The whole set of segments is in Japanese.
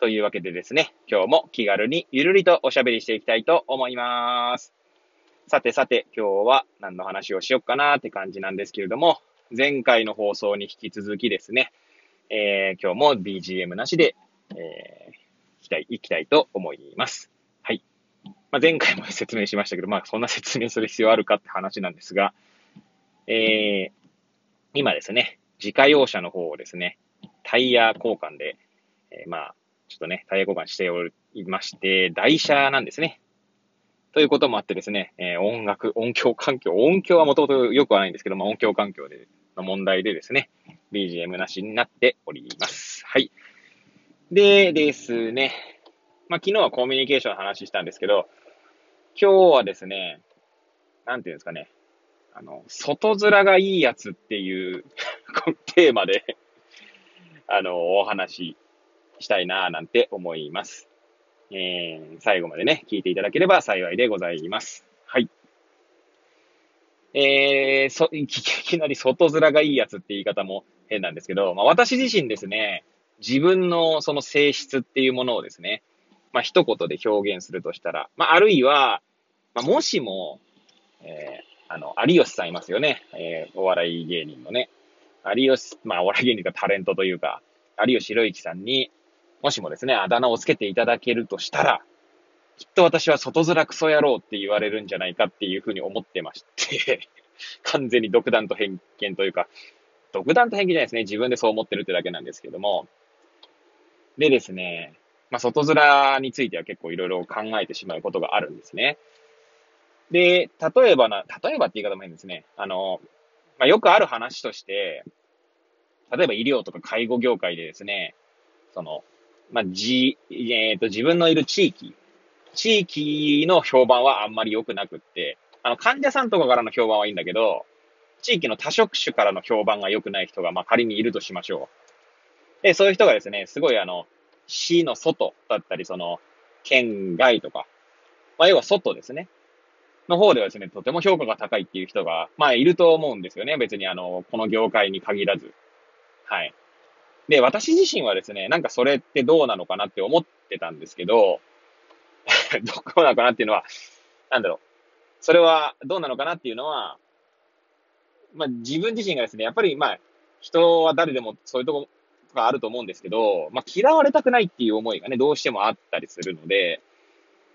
というわけでですね、今日も気軽にゆるりとおしゃべりしていきたいと思います。さてさて、今日は何の話をしよっかなって感じなんですけれども、前回の放送に引き続きですね、えー、今日も BGM なしで、えー、行きたい、行きたいと思います。はい。まあ、前回も説明しましたけど、まあ、そんな説明する必要あるかって話なんですが、えー、今ですね、自家用車の方をですね、タイヤ交換で、えー、まあ、ちょっとね、タイヤ交換しておりまして、台車なんですね。ということもあってですね、えー、音楽、音響環境、音響はもともと良くはないんですけども、音響環境での問題でですね、BGM なしになっております。はい。でですね、まあ、昨日はコミュニケーションの話したんですけど、今日はですね、なんていうんですかね、あの、外面がいいやつっていう テーマで、あの、お話したいなぁなんて思います。えー、最後までね、聞いていただければ幸いでございます。はい。えー、そ、いきなり外面がいいやつって言い方も変なんですけど、まあ私自身ですね、自分のその性質っていうものをですね、まあ一言で表現するとしたら、まああるいは、まあもしも、えー、あの、有吉さんいますよね。えー、お笑い芸人のね。有吉、まあお笑い芸人がタレントというか、有吉弘行さんに、もしもですね、あだ名をつけていただけるとしたら、きっと私は外面クソ野郎って言われるんじゃないかっていうふうに思ってまして、完全に独断と偏見というか、独断と偏見じゃないですね。自分でそう思ってるってだけなんですけども。でですね、まあ、外面については結構いろいろ考えてしまうことがあるんですね。で、例えばな、例えばって言い方も変ですね。あの、まあ、よくある話として、例えば医療とか介護業界でですね、その、まあ、じ、えっ、ー、と、自分のいる地域、地域の評判はあんまり良くなくって、あの、患者さんとかからの評判はいいんだけど、地域の多職種からの評判が良くない人が、まあ、仮にいるとしましょう。で、そういう人がですね、すごいあの、市の外だったり、その、県外とか、まあ、要は外ですね。の方ではですね、とても評価が高いっていう人が、まあ、いると思うんですよね。別にあの、この業界に限らず。はい。で、私自身はですね、なんかそれってどうなのかなって思ってたんですけど、どうなのかなっていうのは、なんだろう。それはどうなのかなっていうのは、まあ自分自身がですね、やっぱりまあ、人は誰でもそういうとこがあると思うんですけど、まあ嫌われたくないっていう思いがね、どうしてもあったりするので、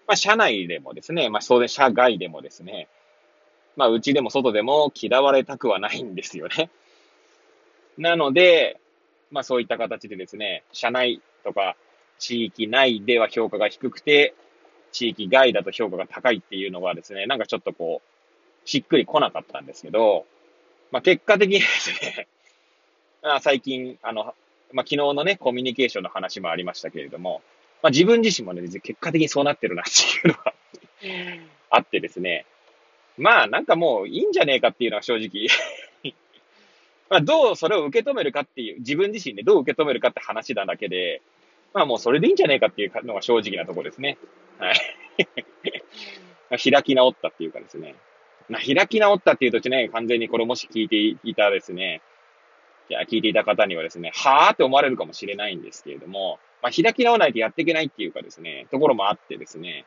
まあ社内でもですね、まあ当然社外でもですね、まあうちでも外でも嫌われたくはないんですよね。なので、まあそういった形でですね、社内とか地域内では評価が低くて、地域外だと評価が高いっていうのはですね、なんかちょっとこう、しっくり来なかったんですけど、まあ結果的にですね、あ最近、あの、まあ昨日のね、コミュニケーションの話もありましたけれども、まあ自分自身もね、結果的にそうなってるなっていうのがあってですね、まあなんかもういいんじゃねえかっていうのは正直まあ、どうそれを受け止めるかっていう、自分自身でどう受け止めるかって話なだけで、まあもうそれでいいんじゃねえかっていうのが正直なところですね。はい。まあ開き直ったっていうかですね。まあ開き直ったっていうとね、完全にこれもし聞いていたですね、いや、聞いていた方にはですね、はぁって思われるかもしれないんですけれども、まあ開き直らないとやっていけないっていうかですね、ところもあってですね。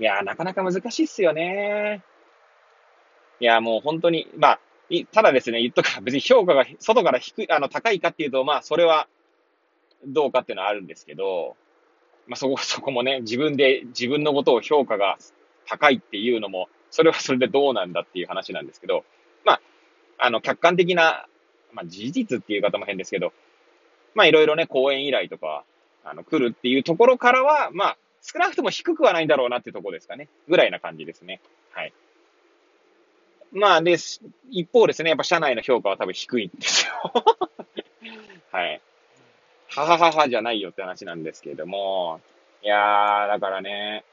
いや、なかなか難しいっすよね。いや、もう本当に、まあ、ただですね、言っとくから別に評価が外から低い、あの、高いかっていうと、まあ、それはどうかっていうのはあるんですけど、まあ、そこ、そこもね、自分で自分のことを評価が高いっていうのも、それはそれでどうなんだっていう話なんですけど、まあ、あの、客観的な、まあ、事実っていう方も変ですけど、まあ、いろいろね、講演依頼とか、あの、来るっていうところからは、まあ、少なくとも低くはないんだろうなっていうところですかね。ぐらいな感じですね。はい。まあ、で、一方ですね、やっぱ社内の評価は多分低いんですよ。はい。ははははじゃないよって話なんですけれども、いやー、だからね、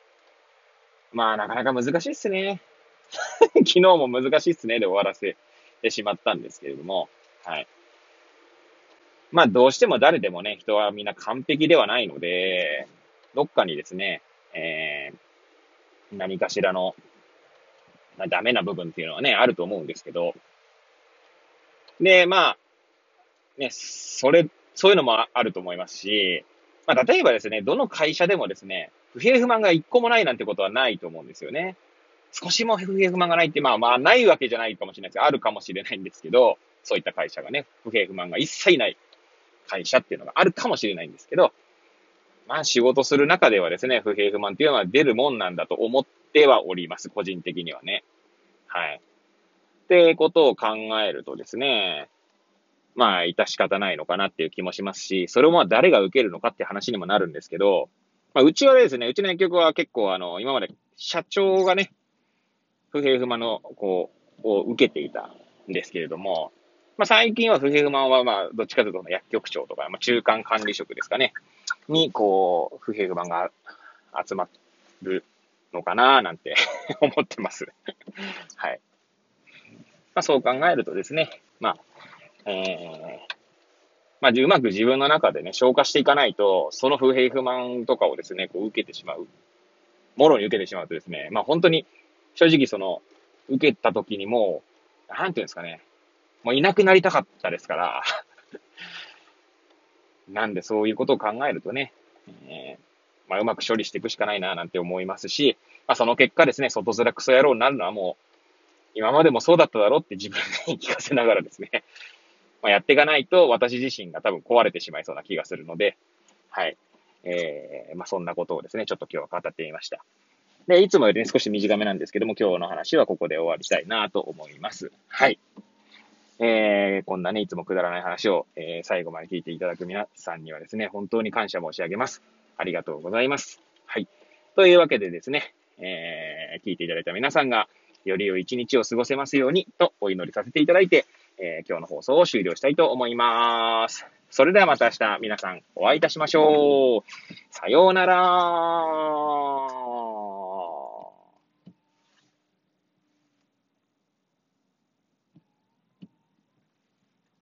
まあなかなか難しいっすね。昨日も難しいっすねで終わらせてしまったんですけれども、はい。まあどうしても誰でもね、人はみんな完璧ではないので、どっかにですね、えー、何かしらの、まあ、ダメな部分っていうのはね、あると思うんですけど、で、まあ、ね、それ、そういうのもあると思いますし、まあ、例えばですね、どの会社でもですね、不平不満が一個もないなんてことはないと思うんですよね。少しも不平不満がないって、まあまあ、ないわけじゃないかもしれないです、あるかもしれないんですけど、そういった会社がね、不平不満が一切ない会社っていうのがあるかもしれないんですけど、まあ仕事する中ではですね、不平不満っていうのは出るもんなんだと思ってはおります。個人的にはね。はい。ってことを考えるとですね、まあ、致し方ないのかなっていう気もしますし、それをまあ誰が受けるのかって話にもなるんですけど、まあ、うちはですね、うちの薬局は結構あの、今まで社長がね、不平不満の、こう、を受けていたんですけれども、まあ、最近は不平不満は、まあ、どっちかというと薬局長とか、まあ、中間管理職ですかね、に、こう、不平不満が集まるのかななんて 思ってます。はい。まあ、そう考えるとですね、まあ、えー、まあ、うまく自分の中でね、消化していかないと、その不平不満とかをですね、こう受けてしまう。もろに受けてしまうとですね、まあ本当に、正直その、受けた時にもうなんていうんですかね、もういなくなりたかったですからなんでそういうことを考えるとね、えー、まあうまく処理していくしかないななんて思いますし、まあその結果ですね、外面クソ野郎になるのはもう、今までもそうだっただろうって自分に聞かせながらですね、まあ、やっていかないと私自身が多分壊れてしまいそうな気がするので、はい。えー、まあそんなことをですね、ちょっと今日は語ってみました。で、いつもよりね、少し短めなんですけども、今日の話はここで終わりたいなと思います。はい。えー、こんなね、いつもくだらない話を、えー、最後まで聞いていただく皆さんにはですね、本当に感謝申し上げます。ありがとうございます。はい。というわけでですね、えー、聞いていただいた皆さんが、より良い一日を過ごせますように、とお祈りさせていただいて、えー、今日の放送を終了したいと思います。それではまた明日皆さんお会いいたしましょう。さようなら